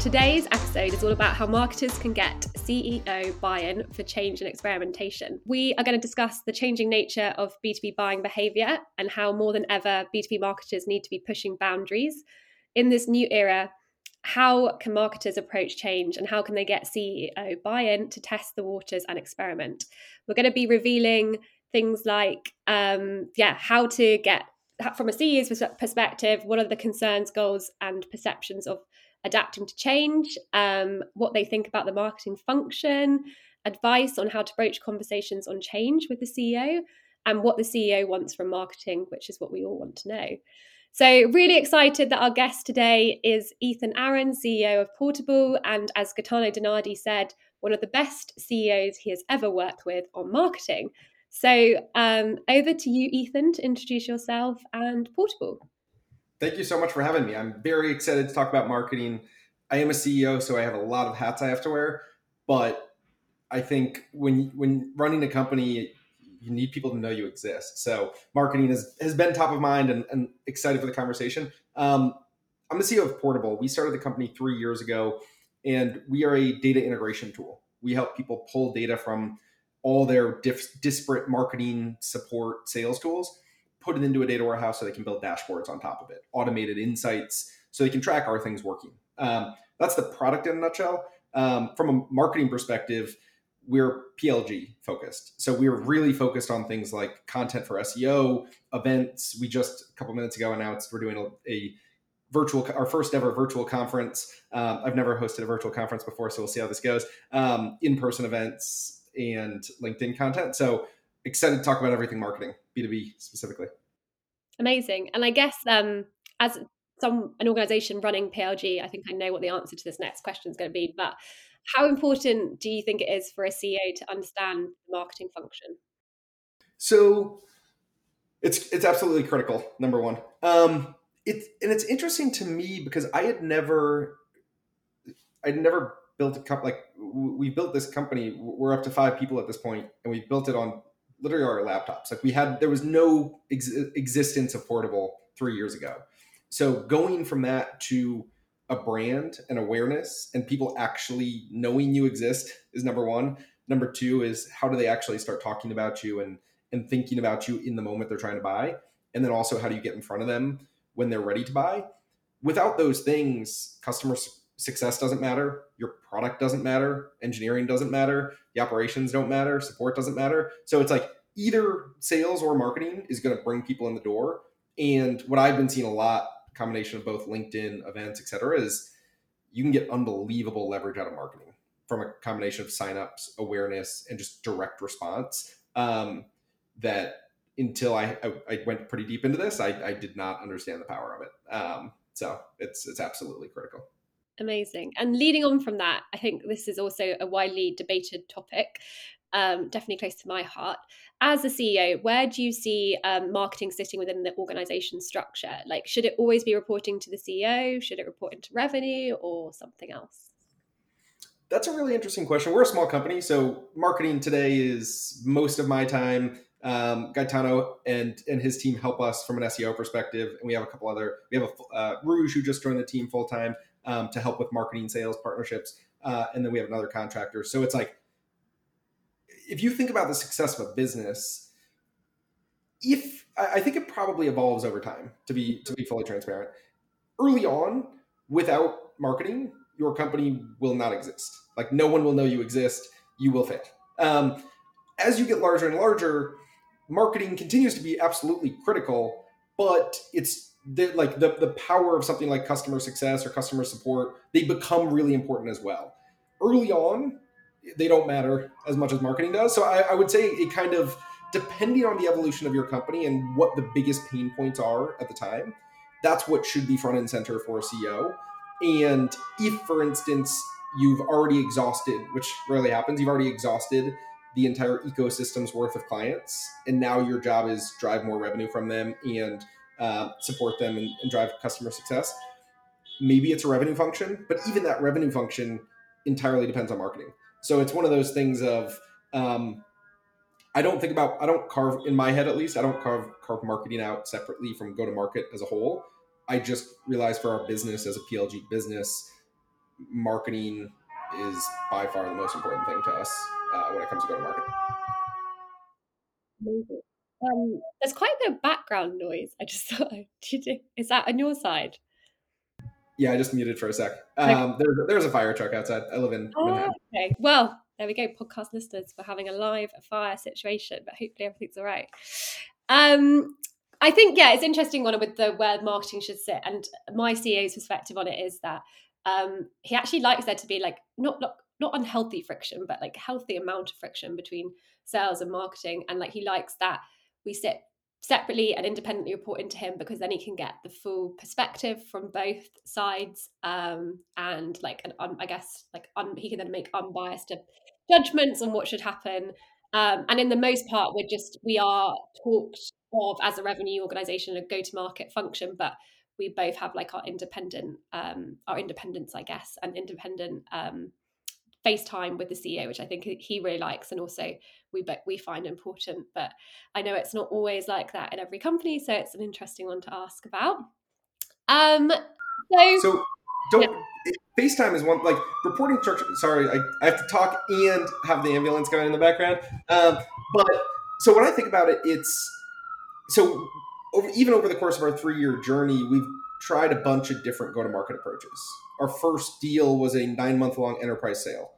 Today's episode is all about how marketers can get CEO buy in for change and experimentation. We are going to discuss the changing nature of B2B buying behavior and how more than ever B2B marketers need to be pushing boundaries. In this new era, how can marketers approach change and how can they get CEO buy in to test the waters and experiment? We're going to be revealing things like, um, yeah, how to get from a CEO's perspective, what are the concerns, goals, and perceptions of adapting to change, um, what they think about the marketing function, advice on how to broach conversations on change with the CEO, and what the CEO wants from marketing, which is what we all want to know. So, really excited that our guest today is Ethan Aaron, CEO of Portable, and as Gaetano DiNardi said, one of the best CEOs he has ever worked with on marketing. So, um, over to you, Ethan, to introduce yourself and Portable. Thank you so much for having me. I'm very excited to talk about marketing. I am a CEO, so I have a lot of hats I have to wear, but I think when when running a company, you need people to know you exist. So marketing has, has been top of mind and, and excited for the conversation. Um, I'm the CEO of Portable. We started the company three years ago, and we are a data integration tool. We help people pull data from all their diff- disparate marketing support sales tools put it into a data warehouse so they can build dashboards on top of it, automated insights so they can track are things working. Um, that's the product in a nutshell. Um, from a marketing perspective, we're PLG focused. So we're really focused on things like content for SEO, events. We just a couple minutes ago announced we're doing a, a virtual, our first ever virtual conference. Um, I've never hosted a virtual conference before, so we'll see how this goes. Um, in person events and LinkedIn content. So excited to talk about everything marketing, B2B specifically. Amazing. And I guess um, as some an organization running PLG, I think I know what the answer to this next question is going to be. But how important do you think it is for a CEO to understand the marketing function? So it's it's absolutely critical. Number one, um, it's and it's interesting to me because I had never, I'd never built a company like we built this company. We're up to five people at this point, and we built it on literally our laptops. Like we had, there was no ex- existence of portable three years ago. So going from that to a brand and awareness and people actually knowing you exist is number one. Number two is how do they actually start talking about you and and thinking about you in the moment they're trying to buy, and then also how do you get in front of them when they're ready to buy. Without those things, customers success doesn't matter, your product doesn't matter, engineering doesn't matter, the operations don't matter, support doesn't matter. So it's like either sales or marketing is going to bring people in the door. And what I've been seeing a lot, combination of both LinkedIn events, et cetera, is you can get unbelievable leverage out of marketing from a combination of signups, awareness, and just direct response. Um, that until I, I, I, went pretty deep into this, I, I, did not understand the power of it. Um, so it's it's absolutely critical. Amazing. And leading on from that, I think this is also a widely debated topic, um, definitely close to my heart. As a CEO, where do you see um, marketing sitting within the organization structure? Like, should it always be reporting to the CEO? Should it report into revenue or something else? That's a really interesting question. We're a small company, so marketing today is most of my time. Um, Gaetano and and his team help us from an SEO perspective, and we have a couple other. We have a uh, Rouge who just joined the team full time um, to help with marketing, sales, partnerships, uh, and then we have another contractor. So it's like if you think about the success of a business, if I think it probably evolves over time to be to be fully transparent. Early on, without marketing, your company will not exist. Like no one will know you exist. You will fail. Um, as you get larger and larger, marketing continues to be absolutely critical, but it's like the, the power of something like customer success or customer support, they become really important as well. Early on, they don't matter as much as marketing does. So I, I would say it kind of depending on the evolution of your company and what the biggest pain points are at the time, that's what should be front and center for a CEO. And if, for instance, you've already exhausted, which rarely happens, you've already exhausted the entire ecosystem's worth of clients, and now your job is drive more revenue from them and uh, support them and, and drive customer success. Maybe it's a revenue function, but even that revenue function entirely depends on marketing. So it's one of those things of um, I don't think about I don't carve in my head at least I don't carve carve marketing out separately from go to market as a whole. I just realize for our business as a PLG business, marketing is by far the most important thing to us uh, when it comes to go to market. Amazing. Um, there's quite a bit of background noise. I just thought, is that on your side? Yeah, I just muted for a sec. Um, there's, there's a fire truck outside. I live in oh, Okay. Well, there we go. Podcast listeners for having a live fire situation, but hopefully everything's all right. Um, I think yeah, it's interesting one with the where marketing should sit, and my CEO's perspective on it is that um, he actually likes there to be like not not not unhealthy friction, but like healthy amount of friction between sales and marketing, and like he likes that we sit separately and independently report into him because then he can get the full perspective from both sides um, and like an un, i guess like un, he can then make unbiased judgments on what should happen. Um, and in the most part we're just we are talked of as a revenue organization a go to market function but we both have like our independent um, our independence i guess and independent um, FaceTime with the CEO, which I think he really likes, and also we we find important. But I know it's not always like that in every company, so it's an interesting one to ask about. Um, so, so don't yeah. FaceTime is one like reporting structure. Sorry, I, I have to talk and have the ambulance going in the background. Um, but so when I think about it, it's so over, even over the course of our three year journey, we've tried a bunch of different go to market approaches. Our first deal was a nine month long enterprise sale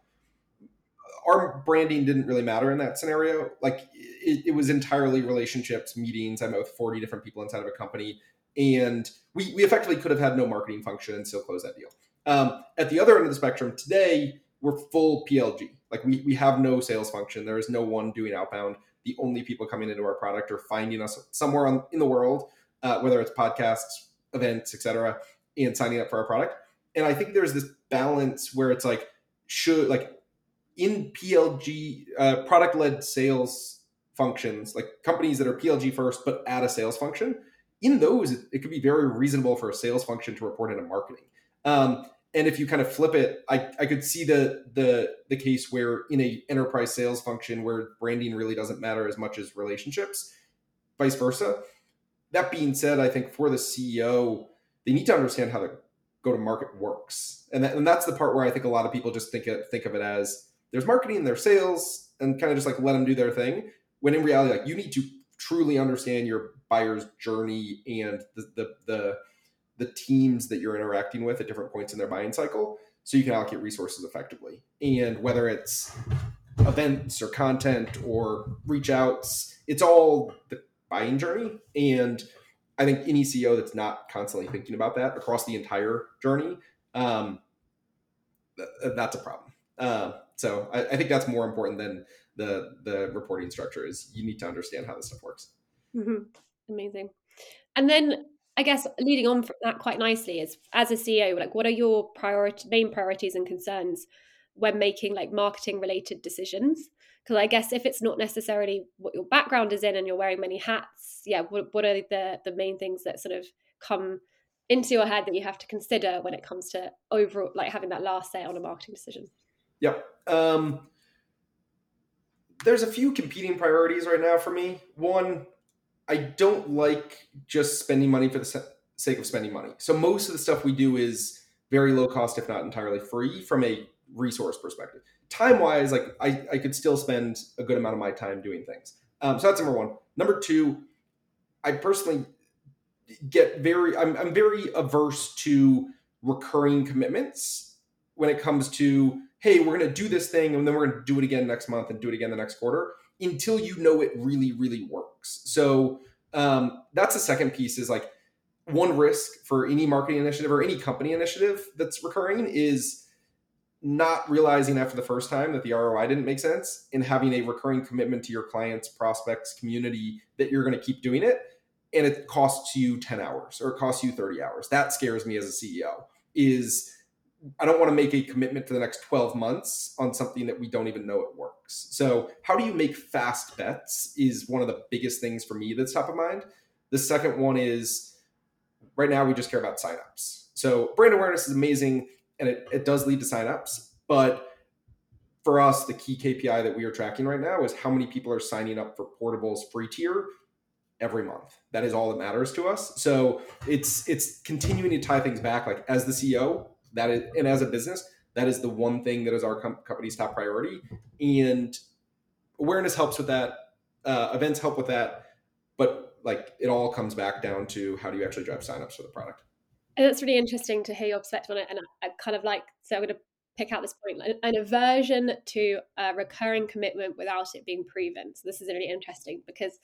our branding didn't really matter in that scenario. Like it, it, was entirely relationships, meetings. I met with 40 different people inside of a company. And we, we effectively could have had no marketing function and still close that deal. Um, at the other end of the spectrum, today we're full PLG. Like we, we have no sales function. There is no one doing outbound. The only people coming into our product are finding us somewhere on, in the world, uh, whether it's podcasts, events, etc., and signing up for our product. And I think there's this balance where it's like, should like in PLG uh, product led sales functions, like companies that are PLG first but add a sales function, in those it, it could be very reasonable for a sales function to report into marketing. Um, and if you kind of flip it, I, I could see the the the case where in a enterprise sales function where branding really doesn't matter as much as relationships, vice versa. That being said, I think for the CEO, they need to understand how the go to market works, and that, and that's the part where I think a lot of people just think it, think of it as there's marketing, there's sales, and kind of just like let them do their thing. When in reality, like you need to truly understand your buyer's journey and the the the, the teams that you're interacting with at different points in their buying cycle, so you can allocate resources effectively. And whether it's events or content or reach outs, it's all the buying journey. And I think any CEO that's not constantly thinking about that across the entire journey, um, that's a problem. Uh, so I, I, think that's more important than the the reporting structure. Is you need to understand how this stuff works. Mm-hmm. Amazing. And then I guess leading on from that quite nicely is as a CEO, like what are your priority main priorities and concerns when making like marketing related decisions? Because I guess if it's not necessarily what your background is in and you're wearing many hats, yeah, what, what are the the main things that sort of come into your head that you have to consider when it comes to overall like having that last say on a marketing decision? Yep. Um, there's a few competing priorities right now for me. One, I don't like just spending money for the sake of spending money. So most of the stuff we do is very low cost, if not entirely free, from a resource perspective. Time wise, like I, I could still spend a good amount of my time doing things. Um, so that's number one. Number two, I personally get very, I'm, I'm very averse to recurring commitments when it comes to hey, we're going to do this thing and then we're going to do it again next month and do it again the next quarter until you know it really, really works. So um, that's the second piece is like one risk for any marketing initiative or any company initiative that's recurring is not realizing after the first time that the ROI didn't make sense and having a recurring commitment to your clients, prospects, community that you're going to keep doing it and it costs you 10 hours or it costs you 30 hours. That scares me as a CEO is I don't want to make a commitment for the next 12 months on something that we don't even know it works. So, how do you make fast bets is one of the biggest things for me that's top of mind. The second one is right now we just care about signups. So, brand awareness is amazing and it, it does lead to signups, but for us, the key KPI that we are tracking right now is how many people are signing up for Portable's free tier every month. That is all that matters to us. So it's it's continuing to tie things back. Like as the CEO, that is and as a business that is the one thing that is our com- company's top priority and awareness helps with that uh, events help with that but like it all comes back down to how do you actually drive signups for the product that's really interesting to hear your perspective on it and i, I kind of like so i'm going to pick out this point an aversion to a recurring commitment without it being proven. So this is really interesting because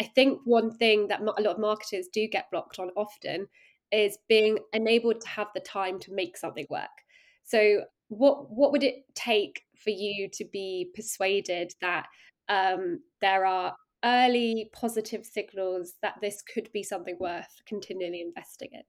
i think one thing that a lot of marketers do get blocked on often is being enabled to have the time to make something work. So what what would it take for you to be persuaded that um, there are early positive signals that this could be something worth continually investing in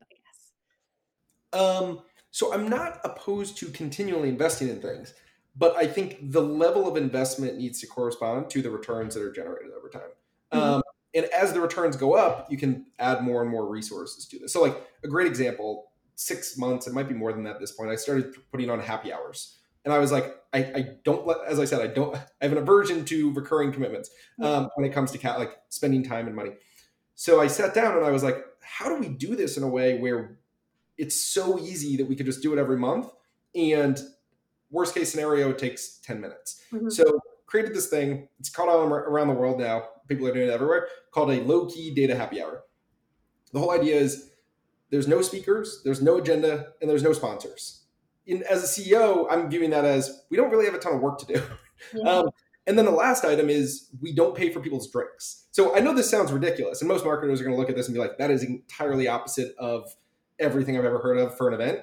um so I'm not opposed to continually investing in things, but I think the level of investment needs to correspond to the returns that are generated over time. Mm-hmm. Um, and as the returns go up, you can add more and more resources to this. So, like a great example, six months, it might be more than that at this point. I started putting on happy hours. And I was like, I, I don't let, as I said, I don't, I have an aversion to recurring commitments um, when it comes to cat, like spending time and money. So I sat down and I was like, how do we do this in a way where it's so easy that we could just do it every month and worst case scenario it takes 10 minutes. Mm-hmm. so created this thing. It's called all around the world now. People are doing it everywhere. Called a low key data happy hour. The whole idea is there's no speakers there's no agenda and there's no sponsors. In, as a ceo i'm viewing that as we don't really have a ton of work to do. Yeah. um, and then the last item is we don't pay for people's drinks. So i know this sounds ridiculous and most marketers are going to look at this and be like that is entirely opposite of everything I've ever heard of for an event.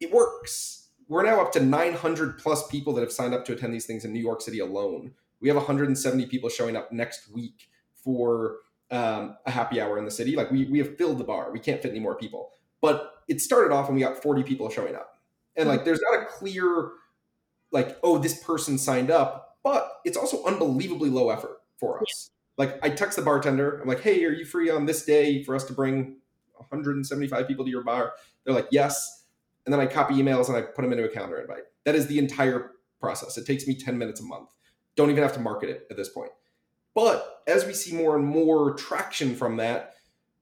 It works. We're now up to 900 plus people that have signed up to attend these things in New York City alone. We have 170 people showing up next week for um, a happy hour in the city. Like we, we have filled the bar. We can't fit any more people. But it started off and we got 40 people showing up. And like there's not a clear like, oh, this person signed up, but it's also unbelievably low effort for us. Yeah. Like I text the bartender, I'm like, hey, are you free on this day for us to bring 175 people to your bar? They're like, yes. And then I copy emails and I put them into a calendar invite. That is the entire process. It takes me 10 minutes a month. Don't even have to market it at this point. But as we see more and more traction from that,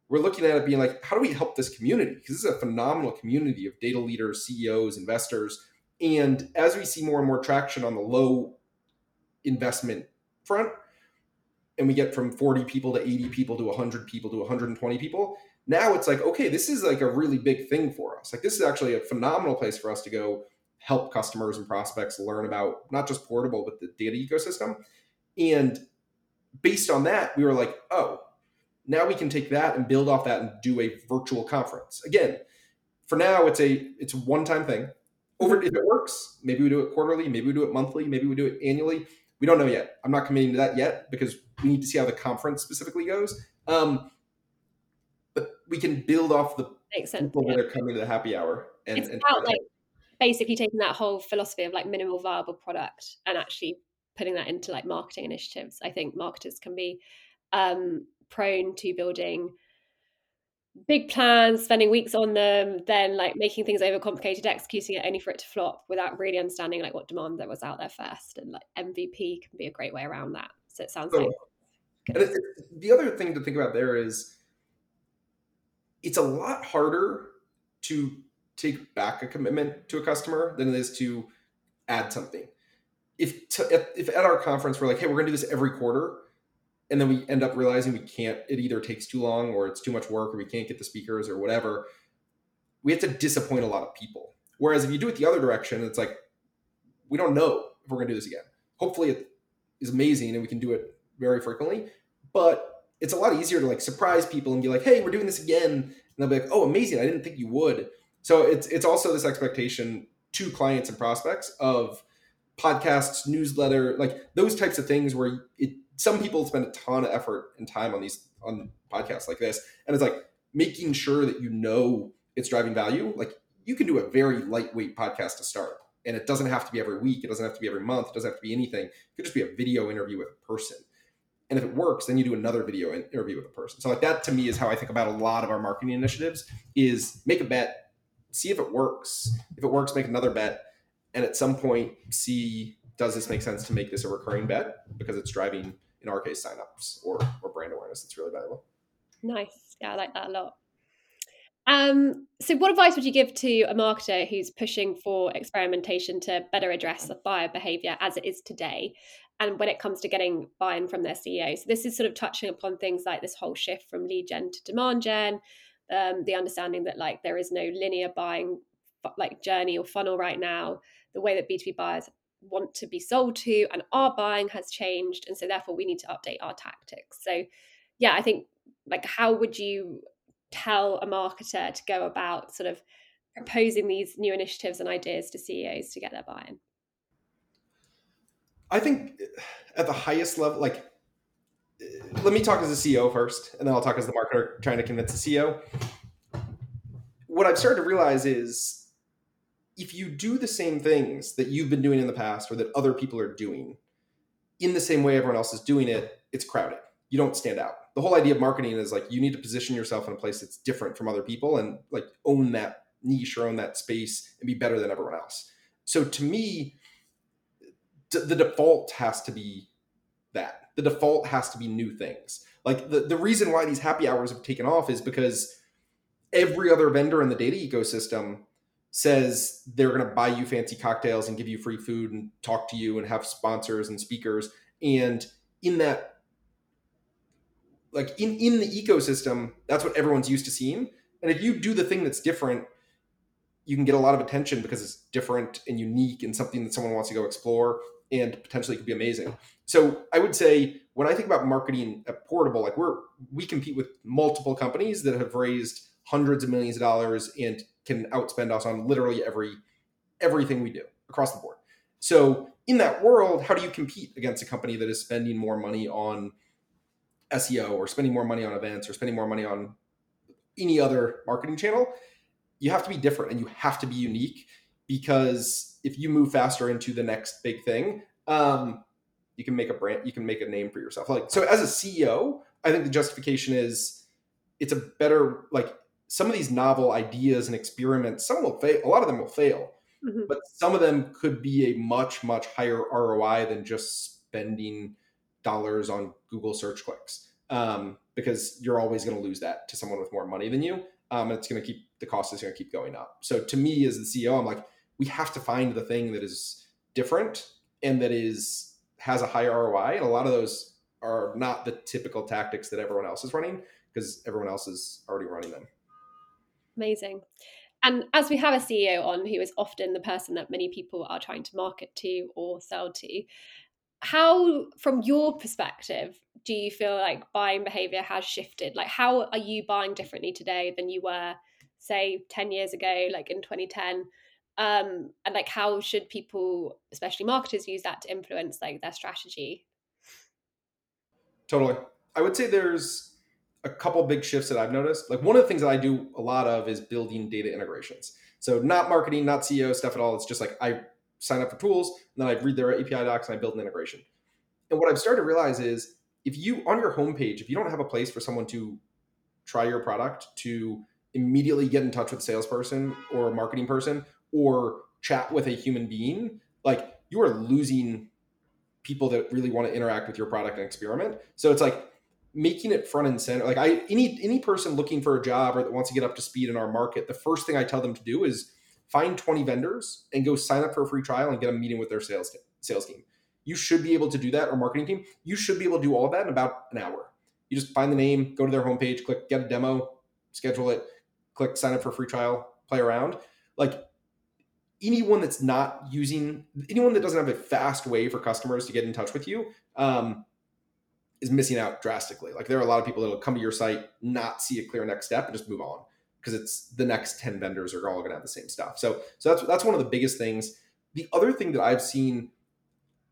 we're looking at it being like, how do we help this community? Because this is a phenomenal community of data leaders, CEOs, investors. And as we see more and more traction on the low investment front, and we get from 40 people to 80 people to 100 people to 120 people, now it's like okay this is like a really big thing for us. Like this is actually a phenomenal place for us to go help customers and prospects learn about not just portable but the data ecosystem. And based on that we were like oh now we can take that and build off that and do a virtual conference. Again for now it's a it's a one time thing. Over if it works maybe we do it quarterly maybe we do it monthly maybe we do it annually. We don't know yet. I'm not committing to that yet because we need to see how the conference specifically goes. Um, we can build off the Makes sense, people yeah. that are coming to the happy hour. And, it's and about like basically taking that whole philosophy of like minimal viable product and actually putting that into like marketing initiatives. I think marketers can be um, prone to building big plans, spending weeks on them, then like making things overcomplicated, executing it only for it to flop without really understanding like what demand there was out there first. And like MVP can be a great way around that. So it sounds like. It, the other thing to think about there is it's a lot harder to take back a commitment to a customer than it is to add something. If to, if at our conference we're like, hey, we're to do this every quarter, and then we end up realizing we can't, it either takes too long or it's too much work or we can't get the speakers or whatever, we have to disappoint a lot of people. Whereas if you do it the other direction, it's like we don't know if we're to do this again. Hopefully, it is amazing and we can do it very frequently, but it's a lot easier to like surprise people and be like, hey, we're doing this again. And they'll be like, oh, amazing. I didn't think you would. So it's it's also this expectation to clients and prospects of podcasts, newsletter, like those types of things where it some people spend a ton of effort and time on these on podcasts like this. And it's like making sure that you know it's driving value. Like you can do a very lightweight podcast to start. And it doesn't have to be every week. It doesn't have to be every month. It doesn't have to be anything. It could just be a video interview with a person and if it works then you do another video interview with a person. So like that to me is how i think about a lot of our marketing initiatives is make a bet see if it works. If it works make another bet. And at some point see does this make sense to make this a recurring bet? Because it's driving in our case signups or or brand awareness that's really valuable. Nice. Yeah i like that a lot Um, so, what advice would you give to a marketer who's pushing for experimentation to better address the buyer behavior as it is today? And when it comes to getting buy in from their CEO, so this is sort of touching upon things like this whole shift from lead gen to demand gen, um, the understanding that like there is no linear buying like journey or funnel right now, the way that B2B buyers want to be sold to and our buying has changed. And so therefore we need to update our tactics. So yeah, I think like how would you tell a marketer to go about sort of proposing these new initiatives and ideas to CEOs to get their buy-in? I think uh, at the highest level, like uh, let me talk as a CEO first, and then I'll talk as the marketer trying to convince the CEO. What I've started to realize is if you do the same things that you've been doing in the past or that other people are doing in the same way everyone else is doing it, it's crowded. You don't stand out the whole idea of marketing is like you need to position yourself in a place that's different from other people and like own that niche or own that space and be better than everyone else. So to me, the default has to be that. The default has to be new things. Like the, the reason why these happy hours have taken off is because every other vendor in the data ecosystem says they're going to buy you fancy cocktails and give you free food and talk to you and have sponsors and speakers. And in that like in in the ecosystem that's what everyone's used to seeing. And if you do the thing that's different you can get a lot of attention because it's different and unique and something that someone wants to go explore and potentially could be amazing. So i would say when i think about marketing at portable like we're we compete with multiple companies that have raised hundreds of millions of dollars and can outspend us on literally every everything we do across the board. So in that world how do you compete against a company that is spending more money on SEO or spending more money on events or spending more money on any other marketing channel, you have to be different and you have to be unique because if you move faster into the next big thing, um, you can make a brand, you can make a name for yourself. Like so, as a CEO, I think the justification is it's a better like some of these novel ideas and experiments. Some will fail, a lot of them will fail, mm-hmm. but some of them could be a much much higher ROI than just spending dollars on Google search clicks um, because you're always going to lose that to someone with more money than you. Um, and it's going to keep the cost is going to keep going up. So to me, as the CEO, I'm like, we have to find the thing that is different and that is has a high ROI. And a lot of those are not the typical tactics that everyone else is running because everyone else is already running them. Amazing. And as we have a CEO on who is often the person that many people are trying to market to or sell to, how from your perspective do you feel like buying behavior has shifted? Like how are you buying differently today than you were say 10 years ago like in 2010 um and like how should people especially marketers use that to influence like their strategy? Totally. I would say there's a couple big shifts that i've noticed. Like one of the things that i do a lot of is building data integrations. So not marketing not ceo stuff at all. It's just like i sign up for tools, and then I read their API docs and I build an integration. And what I've started to realize is if you on your homepage, if you don't have a place for someone to try your product, to immediately get in touch with a salesperson or a marketing person or chat with a human being, like you are losing people that really want to interact with your product and experiment. So it's like making it front and center. Like I any any person looking for a job or that wants to get up to speed in our market, the first thing I tell them to do is find 20 vendors and go sign up for a free trial and get a meeting with their sales sales team. You should be able to do that or marketing team. You should be able to do all of that in about an hour. You just find the name, go to their homepage, click get a demo, schedule it, click sign up for a free trial, play around. Like anyone that's not using anyone that doesn't have a fast way for customers to get in touch with you um, is missing out drastically. Like there are a lot of people that will come to your site, not see a clear next step, and just move on because it's the next 10 vendors are all going to have the same stuff. So so that's that's one of the biggest things. The other thing that I've seen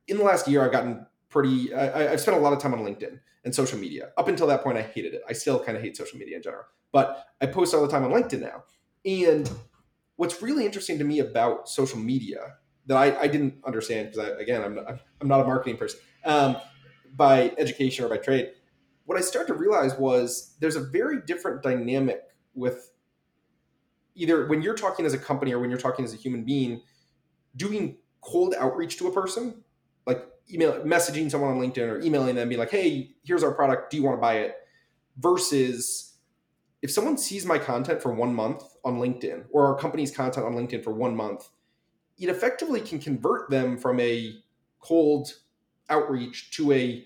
in the last year, I've gotten pretty. I, have spent a lot of time on LinkedIn and social media. Up until that point, I hated it. I still kind of hate social media in general, but I post all the time on LinkedIn now. And what's really interesting to me about social media that I, I didn't understand because again I'm not, I'm not a marketing person um, by education or by trade. What I started to realize was there's a very different dynamic with either when you're talking as a company or when you're talking as a human being, doing cold outreach to a person, like email messaging someone on LinkedIn or emailing them, be like, hey, here's our product. Do you want to buy it? Versus if someone sees my content for one month on LinkedIn or our company's content on LinkedIn for one month, it effectively can convert them from a cold outreach to a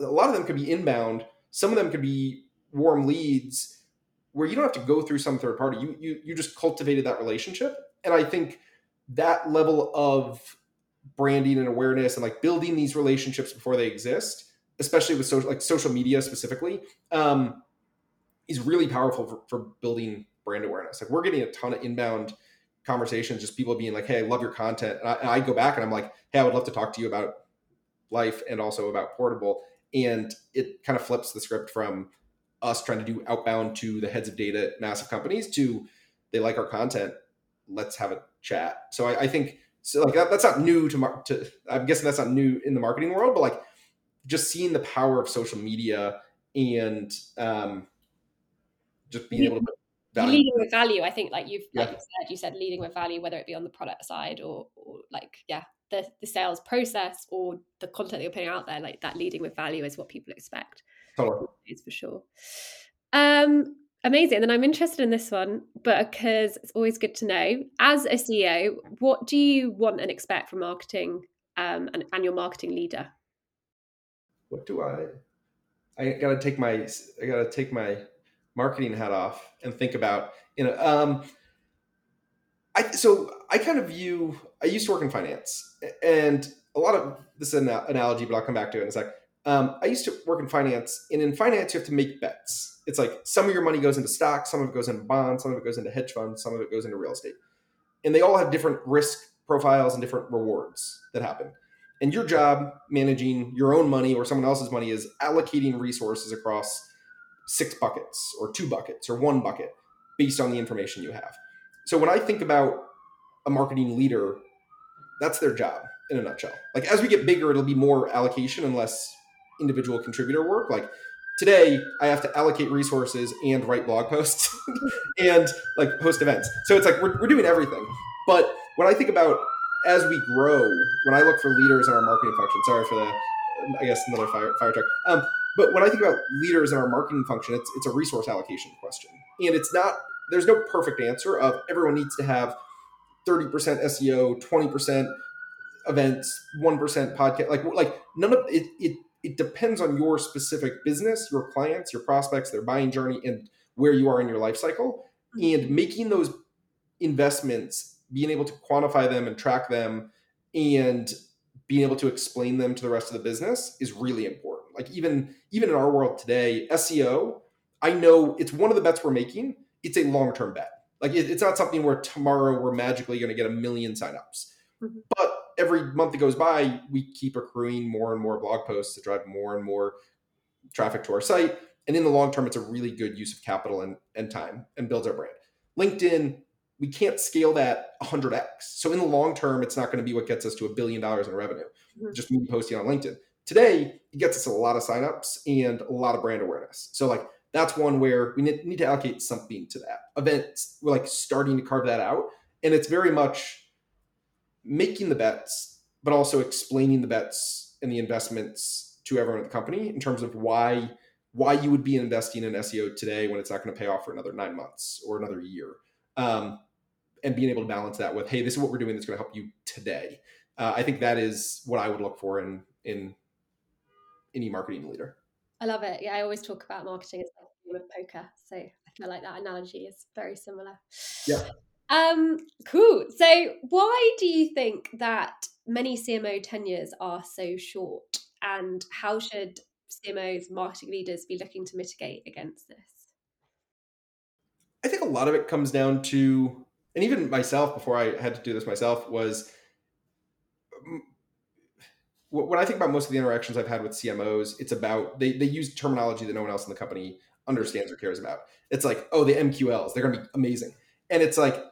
a lot of them could be inbound some of them could be warm leads where you don't have to go through some third party. You you, you just cultivated that relationship. And i think that level of branding and awareness and like building these relationships before they exist especially with social like social media specifically um, is really powerful for, for building brand awareness. Like we're getting a ton of inbound conversations, just people being like, "Hey, I love your content," and I, and I, go back and I'm like, "Hey, I would love to talk to you about life and also about Portable." And it kind of flips the script from us trying to do outbound to the heads of data, massive companies, to they like our content, let's have a chat. So I, I think so like that, that's not new to, mar- to I'm guessing that's not new in the marketing world, but like just seeing the power of social media and um, just being able to value. leading with value i think like you've yeah. like you said you said leading with value whether it be on the product side or, or like yeah the, the sales process or the content that you're putting out there like that leading with value is what people expect totally. it's for sure um amazing and i'm interested in this one but because it's always good to know as a ceo what do you want and expect from marketing um, and, and your marketing leader what do i i gotta take my i gotta take my marketing hat off and think about you know um, I so I kind of view I used to work in finance and a lot of this is an analogy, but I'll come back to it in a sec. Um, I used to work in finance, and in finance, you have to make bets. It's like some of your money goes into stocks, some of it goes into bonds, some of it goes into hedge funds, some of it goes into real estate, and they all have different risk profiles and different rewards that happen. And your job managing your own money or someone else's money is allocating resources across six buckets or two buckets or one bucket based on the information you have. So when I think about a marketing leader, that's their job in a nutshell. Like as we get bigger, it'll be more allocation and less individual contributor work. Like today, I have to allocate resources and write blog posts and like host events. So it's like we're, we're doing everything. But when I think about as we grow, when I look for leaders in our marketing function, sorry for the, I guess another fire, fire truck. Um, but when I think about leaders in our marketing function, it's it's a resource allocation question, and it's not. There's no perfect answer of everyone needs to have 30% SEO, 20% events, 1% podcast. Like like none of it. It it depends on your specific business, your clients, your prospects, their buying journey, and where you are in your life cycle. Mm-hmm. And making those investments, being able to quantify them and track them, and being able to explain them to the rest of the business is really important like even even in our world today, SEO, I know it's one of the bets we're making. It's a long term bet. Like it, it's not something where tomorrow we're magically going to get a million signups. Mm-hmm. But every month that goes by, we keep accruing more and more blog posts to drive more and more traffic to our site. And in the long term, it's a really good use of capital and, and time and builds our brand. LinkedIn, we can't scale that 100x. So in the long term, it's not going to be what gets us to a billion dollars in revenue. Mm-hmm. Just me posting on LinkedIn. Today, it gets us a lot of signups and a lot of brand awareness. So like that's one where we need, need to allocate something to that. Events, we're like starting to carve that out. And it's very much making the bets, but also explaining the bets and the investments to everyone at the company in terms of why why you would be investing in SEO today when it's not going to pay off for another nine months or another year. Um, and being able to balance that with, hey, this is what we're doing that's going to help you today. Uh, I think that is what I would look for in in any marketing leader. I love it. Yeah, I always talk about marketing as with poker, so I feel like that analogy is very similar. Yeah. Um, cool. So, why do you think that many CMO tenures are so short, and how should CMOs, marketing leaders, be looking to mitigate against this? I think a lot of it comes down to, and even myself, before I had to do this myself, was when I think about most of the interactions I've had with CMOs, it's about they they use terminology that no one else in the company understands or cares about. It's like, oh, the MQLs, they're gonna be amazing. And it's like,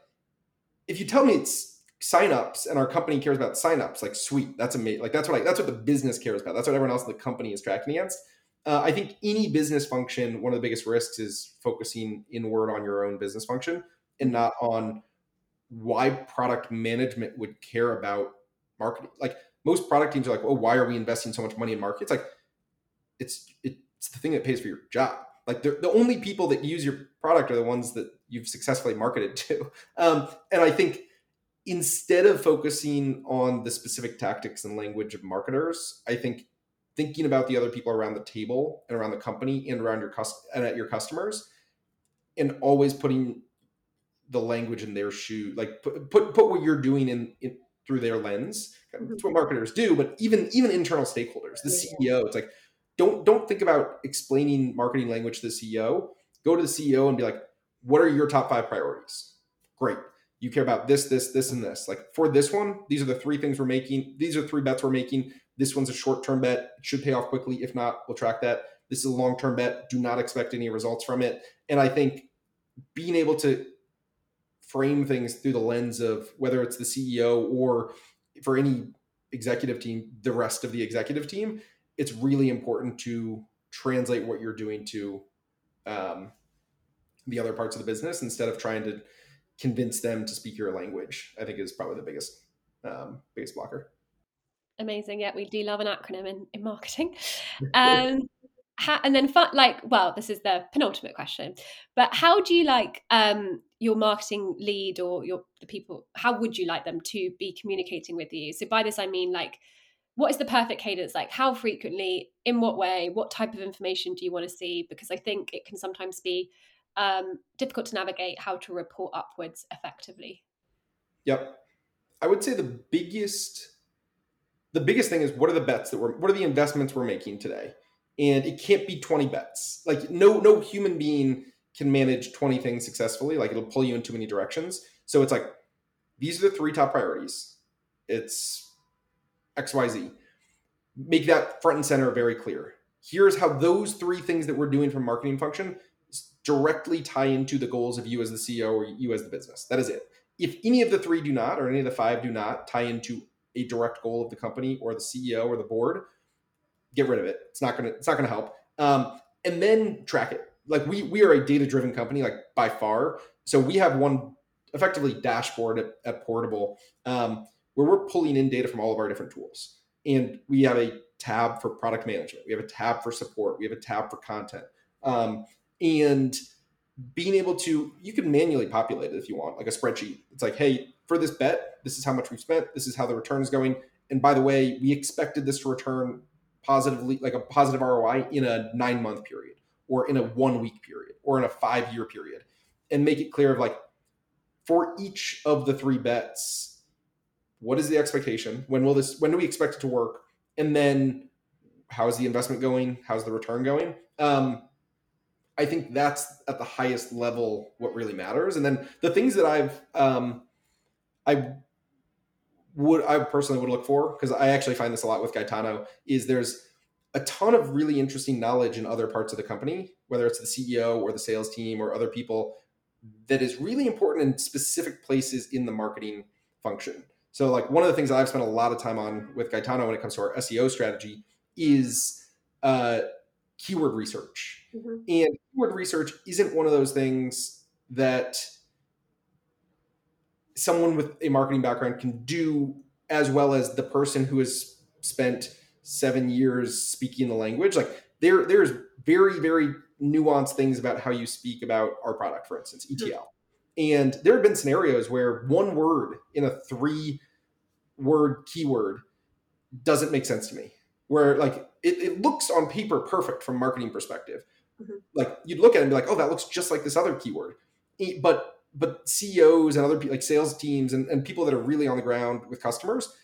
if you tell me it's signups and our company cares about signups, like sweet, that's amazing. Like that's what I, that's what the business cares about. That's what everyone else in the company is tracking against. Uh, I think any business function, one of the biggest risks is focusing inward on your own business function and not on why product management would care about marketing. Like most product teams are like, oh, why are we investing so much money in markets? Like, it's it's the thing that pays for your job. Like the only people that use your product are the ones that you've successfully marketed to. Um, and I think instead of focusing on the specific tactics and language of marketers, I think thinking about the other people around the table and around the company and around your cust- and at your customers and always putting the language in their shoe like put put, put what you're doing in, in through their lens mm-hmm. that's what marketers do but even even internal stakeholders the ceo it's like don't don't think about explaining marketing language to the ceo go to the ceo and be like what are your top five priorities? Great. You care about this this this and this. Like for this one these are the three things we're making. These are three bets we're making. This one's a short term bet. It should pay off quickly. If not we'll track that. This is a long term bet. Do not expect any results from it. And i think being able to frame things through the lens of whether it's the ceo or for any executive team the rest of the executive team it's really important to translate what you're doing to um, the other parts of the business instead of trying to convince them to speak your language i think is probably the biggest um, biggest blocker. Amazing. Yeah we do love an acronym in, in marketing. Um, how, and then like well this is the penultimate question but how do you like um, your marketing lead or your the people how would you like them to be communicating with you? So by this i mean like what is the perfect cadence like how frequently in what way what type of information do you want to see because i think it can sometimes be um, difficult to navigate how to report upwards effectively. Yep. I would say the biggest the biggest thing is what are the bets that we're what are the investments we're making today? And it can't be 20 bets. Like no no human being can manage 20 things successfully. Like it'll pull you in too many directions. So it's like these are the three top priorities. It's XYZ. Make that front and center very clear. Here's how those three things that we're doing from marketing function directly tie into the goals of you as the CEO or you as the business. That is it. If any of the three do not, or any of the five do not tie into a direct goal of the company or the CEO or the board, get rid of it. It's not gonna. It's not gonna help. Um, and then track it. Like we we are a data driven company, like by far. So we have one effectively dashboard at, at Portable um, where we're pulling in data from all of our different tools, and we have a tab for product management. We have a tab for support. We have a tab for content. Um, and being able to you can manually populate it if you want like a spreadsheet it's like hey for this bet this is how much we've spent this is how the return is going and by the way we expected this to return positively like a positive roi in a nine month period or in a one week period or in a five year period and make it clear of like for each of the three bets what is the expectation when will this when do we expect it to work and then how is the investment going how's the return going um, I think that's at the highest level what really matters. And then the things that I've um, I would I personally would look for because I actually find this a lot with Gaetano is there's a ton of really interesting knowledge in other parts of the company, whether it's the CEO or the sales team or other people that is really important in specific places in the marketing function. So like one of the things I've spent a lot of time on with Gaetano when it comes to our SEO strategy is uh, keyword research. Mm-hmm. And keyword research isn't one of those things that someone with a marketing background can do as well as the person who has spent seven years speaking the language. Like there, there's very, very nuanced things about how you speak about our product, for instance, ETL. Mm-hmm. And there have been scenarios where one word in a three word keyword doesn't make sense to me. Where like it, it looks on paper perfect from marketing perspective. Mm-hmm. Like you'd look at it and be like, oh, that looks just like this other keyword. But but CEOs and other like sales teams and, and people that are really on the ground with customers,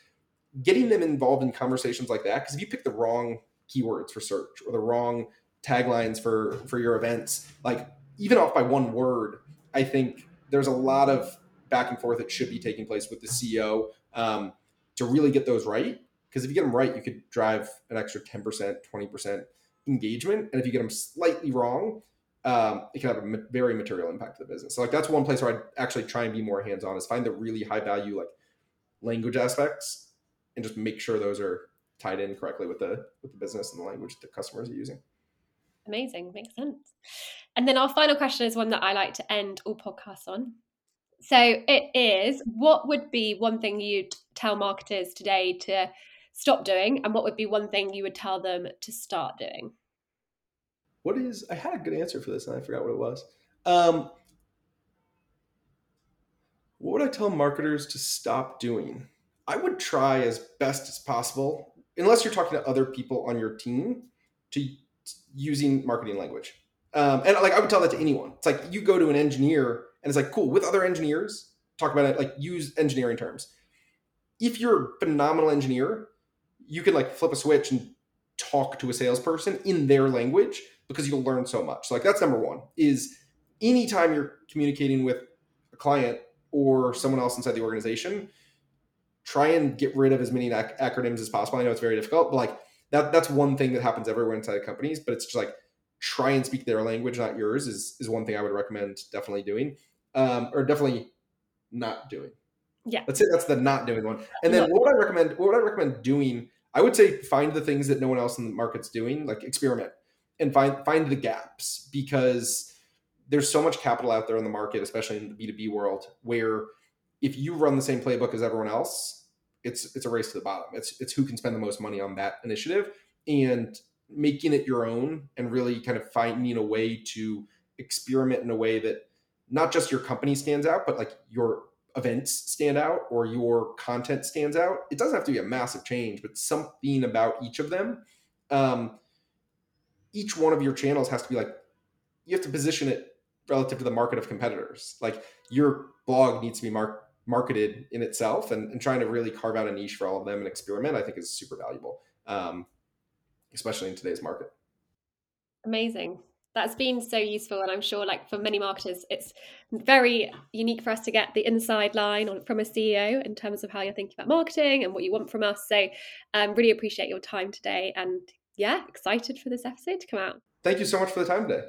getting them involved in conversations like that. Because if you pick the wrong keywords for search or the wrong taglines for for your events, like even off by one word, I think there's a lot of back and forth that should be taking place with the CEO um, to really get those right. Because if you get them right, you could drive an extra 10%, 20% engagement. And if you get them slightly wrong, um, it can have a very material impact to the business. So like that's one place where I'd actually try and be more hands-on is find the really high value like language aspects and just make sure those are tied in correctly with the with the business and the language the customers are using. Amazing, makes sense. And then our final question is one that I like to end all podcasts on. So it is what would be one thing you'd tell marketers today to stop doing and what would be one thing you would tell them to start doing what is? I had a good answer for this, and I forgot what it was. Um, what would I tell marketers to stop doing? I would try as best as possible, unless you're talking to other people on your team, to using marketing language. Um, and like I would tell that to anyone. It's like you go to an engineer and it's like cool with other engineers. Talk about it like use engineering terms. If you're a phenomenal engineer, you can like flip a switch and talk to a salesperson in their language because you'll learn so much. So like that's number one. Is anytime you're communicating with a client or someone else inside the organization, try and get rid of as many ac- acronyms as possible. I know it's very difficult, but like that that's one thing that happens everywhere inside companies. But it's just like try and speak their language, not yours, is is one thing I would recommend definitely doing, um, or definitely not doing. Yeah, Let's say That's the not doing one. And then what would I recommend? What would I recommend doing? I would say find the things that no one else in the market's doing, like experiment and find find the gaps because there's so much capital out there in the market, especially in the B2B world, where if you run the same playbook as everyone else, it's it's a race to the bottom. It's it's who can spend the most money on that initiative and making it your own and really kind of finding a way to experiment in a way that not just your company stands out, but like your events stand out or your content stands out. It doesn't have to be a massive change, but something about each of them. Um, each one of your channels has to be like you have to position it relative to the market of competitors. Like your blog needs to be mar- marketed in itself, and, and, trying to really carve out a niche for all of them and experiment, I think, is super valuable, um, especially in today's market. Amazing. That's been so useful, and I'm sure, like for many marketers, it's very unique for us to get the inside line on, from a CEO in terms of how you're thinking about marketing and what you want from us. So, um, really appreciate your time today, and yeah, excited for this episode to come out. Thank you so much for the time today.